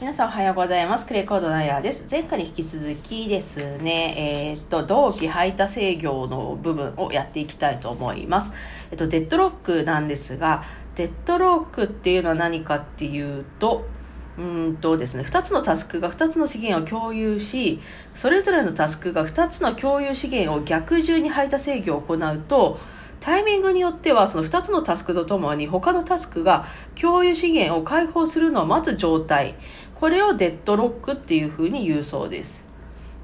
皆さんおはようございます。クレコードナイヤーです。前回に引き続きですね、えー、っと、同期排他制御の部分をやっていきたいと思います。えっと、デッドロックなんですが、デッドロックっていうのは何かっていうと、うんとですね、2つのタスクが2つの資源を共有し、それぞれのタスクが2つの共有資源を逆順に排他制御を行うと、タイミングによってはその2つのタスクとともに他のタスクが共有資源を解放するのを待つ状態これをデッドロックっていうふうに言うそうです。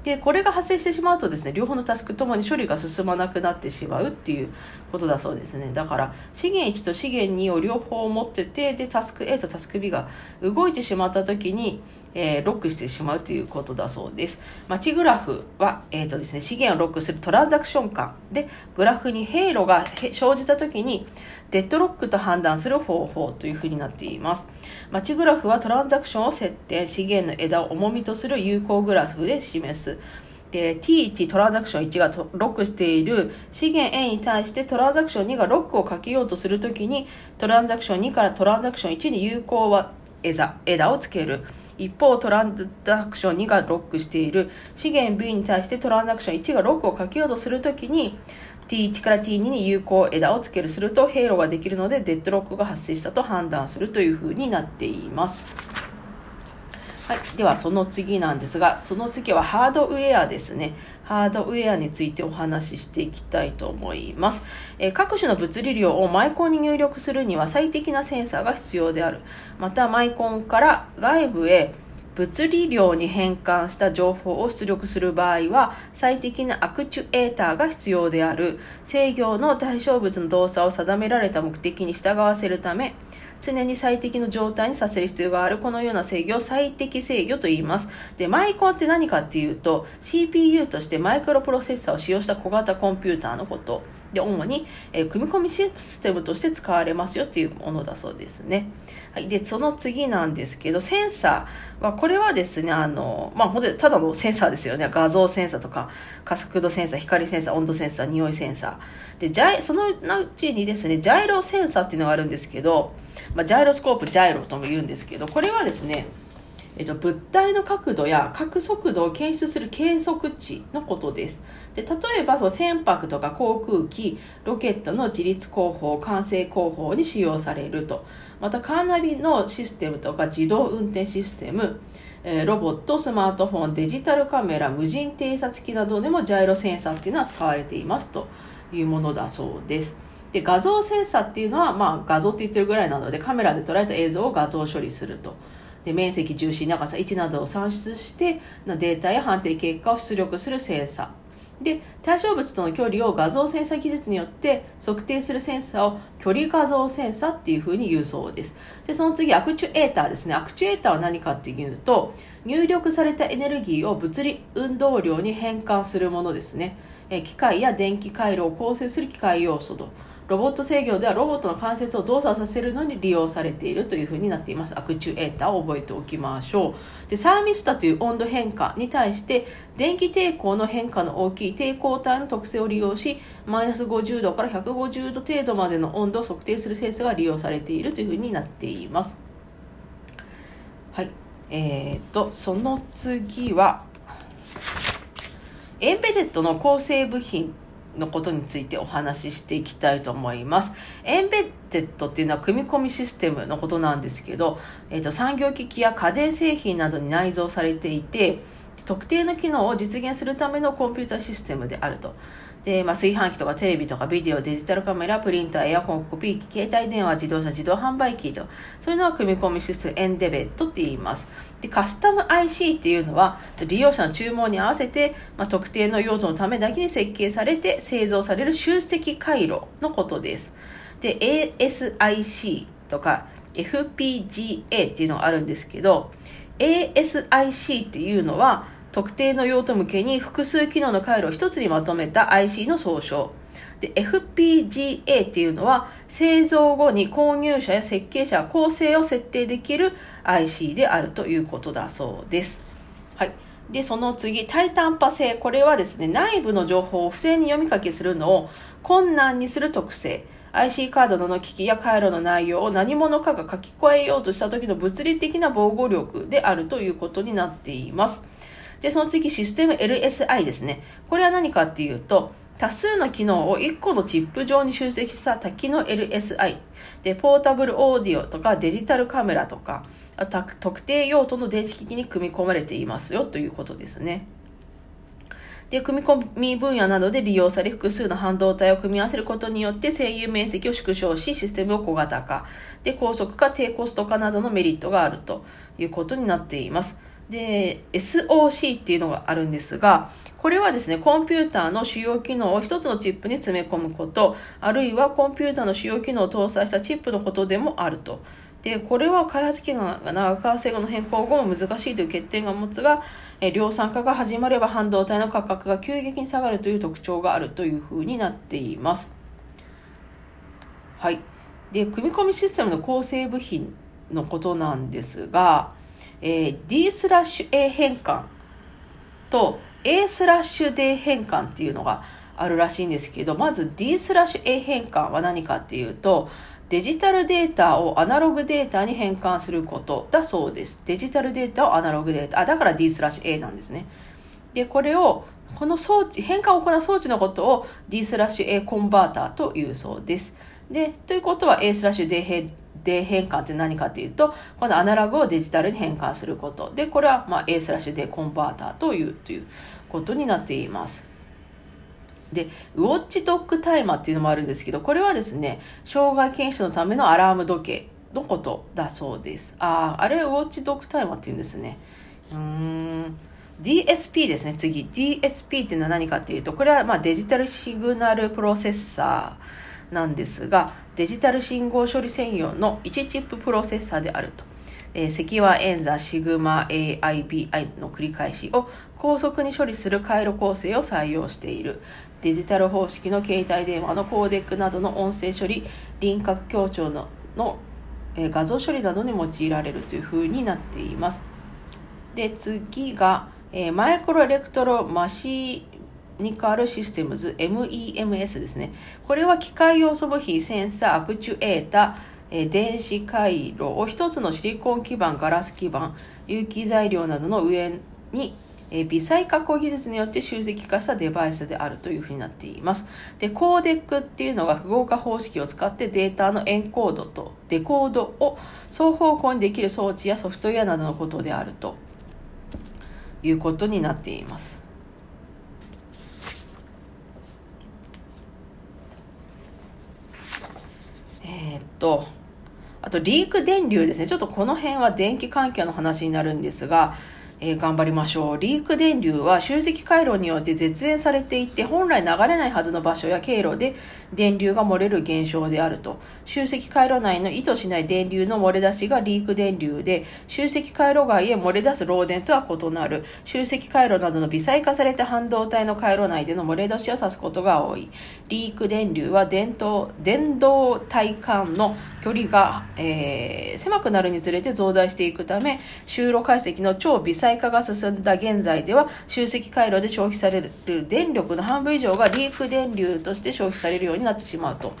でこれが発生してしまうとですね両方のタスクともに処理が進まなくなってしまうっていうことだそうですね。だから資源1と資源2を両方持っててでタスク A とタスク B が動いてしまった時に、えー、ロックしてしまうということだそうです。マチグラフは、えーとですね、資源をロックするトランザクション間。でグラフに経路が生じた時にデッドロックと判断する方法というふうになっています。マチグラフはトランザクションを設定、資源の枝を重みとする有効グラフで示す。で、T1 トランザクション1がロックしている資源 A に対してトランザクション2がロックをかけようとするときにトランザクション2からトランザクション1に有効は枝枝をつける。一方、トランザクション2がロックしている資源 B に対してトランザクション1がロックをかけようとするときに T1 から T2 に有効枝をつけるすると経路ができるのでデッドロックが発生したと判断するというふうになっています。はい。では、その次なんですが、その次はハードウェアですね。ハードウェアについてお話ししていきたいと思います。えー、各種の物理量をマイコンに入力するには最適なセンサーが必要である。また、マイコンから外部へ物理量に変換した情報を出力する場合は最適なアクチュエーターが必要である。制御の対象物の動作を定められた目的に従わせるため常に最適の状態にさせる必要がある。このような制御を最適制御と言います。でマイコンって何かっていうと CPU としてマイクロプロセッサーを使用した小型コンピューターのこと。で主に、えー、組み込みシステムとして使われますよっていうものだそうですね。はい、でその次なんですけどセンサーはこれはですねあの、まあ、本当にただのセンサーですよね。画像センサーとか加速度センサー光センサー温度センサー匂いセンサー。でジャイそのうちにですねジャイロセンサーっていうのがあるんですけど、まあ、ジャイロスコープジャイロとも言うんですけどこれはですねえっと、物体の角度や角速度を検出する計測値のことです。で例えばその船舶とか航空機、ロケットの自律広報、管制広報に使用されると。またカーナビのシステムとか自動運転システム、え、ロボット、スマートフォン、デジタルカメラ、無人偵察機などでもジャイロセンサーっていうのは使われていますというものだそうです。で画像センサーっていうのは、まあ、画像って言ってるぐらいなのでカメラで捉えた映像を画像処理すると。で面積重心長さ1などを算出してデータや判定結果を出力するセンサーで対象物との距離を画像センサー技術によって測定するセンサーを距離画像センサーっていうふうに言うそうです。でその次アクチュエーターですね。アクチュエーターは何かっていうと入力されたエネルギーを物理運動量に変換するものですね。機械や電気回路を構成する機械要素と。ロボット制御ではロボットの関節を動作させるのに利用されているというふうになっています。アクチュエーターを覚えておきましょう。で、サーミスタという温度変化に対して電気抵抗の変化の大きい抵抗体の特性を利用し、マイナス50度から150度程度までの温度を測定するセンサーが利用されているというふうになっています。はい。えー、と、その次は、エンベデッドの構成部品のことについてお話ししていきたいと思います。エンベッテッドっていうのは組み込みシステムのことなんですけど、えっ、ー、と、産業機器や家電製品などに内蔵されていて、特定の機能を実現するためのコンピュータシステムであると。で、まあ、炊飯器とかテレビとかビデオ、デジタルカメラ、プリンター、エアコン、コピー機、携帯電話、自動車、自動販売機と、そういうのは組み込みシステム、エンデベットって言います。で、カスタム IC っていうのは、利用者の注文に合わせて、まあ、特定の用途のためだけに設計されて製造される集積回路のことです。で、ASIC とか FPGA っていうのがあるんですけど、ASIC っていうのは、特定の用途向けに複数機能の回路を一つにまとめた IC の総称。で、FPGA っていうのは製造後に購入者や設計者構成を設定できる IC であるということだそうです。はい。で、その次、タイタンパ性。これはですね、内部の情報を不正に読み書きするのを困難にする特性。IC カードの機器や回路の内容を何者かが書き加えようとした時の物理的な防護力であるということになっています。で、その次、システム LSI ですね。これは何かっていうと、多数の機能を1個のチップ上に集積した多機能 LSI。で、ポータブルオーディオとかデジタルカメラとか、特定用途の電子機器に組み込まれていますよということですね。で、組み込み分野などで利用され複数の半導体を組み合わせることによって占有面積を縮小し、システムを小型化、で、高速化、低コスト化などのメリットがあるということになっています。で、SOC っていうのがあるんですが、これはですね、コンピューターの主要機能を一つのチップに詰め込むこと、あるいはコンピューターの主要機能を搭載したチップのことでもあると。で、これは開発期間が長く完成後の変更後も難しいという欠点が持つが、え量産化が始まれば半導体の価格が急激に下がるという特徴があるというふうになっています。はい。で、組み込みシステムの構成部品のことなんですが、えー、D スラッシュ A 変換と A スラッシュ D 変換っていうのがあるらしいんですけど、まず D スラッシュ A 変換は何かっていうと、デジタルデータをアナログデータに変換することだそうです。デジタルデータをアナログデータ。あ、だから D スラッシュ A なんですね。で、これを、この装置、変換を行う装置のことを D スラッシュ A コンバーターというそうです。で、ということは A スラッシュ D 変で変換って何かっていうと、このアナログをデジタルに変換すること。で、これはまあ A スラッシュでコンバーターというということになっています。で、ウォッチドッグタイマーっていうのもあるんですけど、これはですね、障害検出のためのアラーム時計のことだそうです。ああ、あれウォッチドッグタイマーっていうんですね。うーん。DSP ですね、次。DSP っていうのは何かっていうと、これはまあデジタルシグナルプロセッサー。なんですが、デジタル信号処理専用の1チッププロセッサーであると。えー、赤和演算シグマ AIBI の繰り返しを高速に処理する回路構成を採用している。デジタル方式の携帯電話のコーデックなどの音声処理、輪郭強調のの、えー、画像処理などに用いられるというふうになっています。で、次が、えー、マイクロエレクトロマシニカルシステムズ MEMS ですね。これは機械要素部品、センサー、アクチュエータ、え電子回路を一つのシリコン基板、ガラス基板、有機材料などの上に、え微細加工技術によって集積化したデバイスであるというふうになっています。で、コーデックっていうのが符号化方式を使ってデータのエンコードとデコードを双方向にできる装置やソフトウェアなどのことであるということになっています。えー、っと、あとリーク電流ですね。ちょっとこの辺は電気環境の話になるんですが、えー、頑張りましょう。リーク電流は集積回路によって絶縁されていて、本来流れないはずの場所や経路で電流が漏れる現象であると。集積回路内の意図しない電流の漏れ出しがリーク電流で、集積回路外へ漏れ出す漏電とは異なる。集積回路などの微細化された半導体の回路内での漏れ出しを指すことが多い。リーク電流は電動電動体間の距離が、えー、狭くなるにつれて増大していくため、収路解析の超微細細化が進んだ現在では集積回路で消費される電力の半分以上がリーク電流として消費されるようになってしまうと。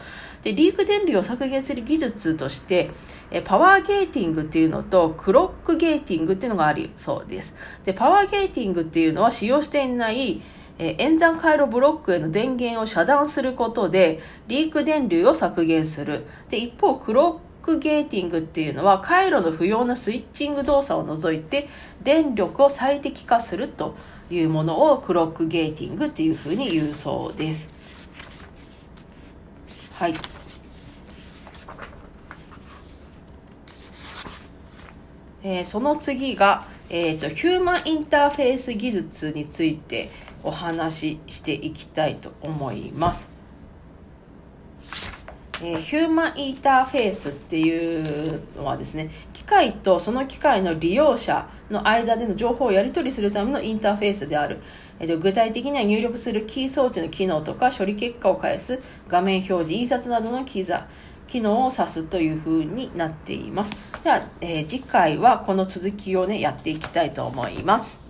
で、リーク電流を削減する技術として、えパワーゲーティングっていうのとクロックゲーティングっていうのがありそうです。で、パワーゲーティングっていうのは使用していないえ演算回路ブロックへの電源を遮断することで、リーク電流を削減する。で、一方、クロクゲーティングっていうのは回路の不要なスイッチング動作を除いて電力を最適化するというものをクロックゲーティングっていうふうに言うそうです。はい。えー、その次が、えー、とヒューマンインターフェース技術についてお話ししていきたいと思います。え、ヒューマンインターフェースっていうのはですね、機械とその機械の利用者の間での情報をやり取りするためのインターフェースである。えー、と具体的には入力するキー装置の機能とか処理結果を返す画面表示、印刷などの機座、機能を指すという風になっています。では、えー、次回はこの続きをね、やっていきたいと思います。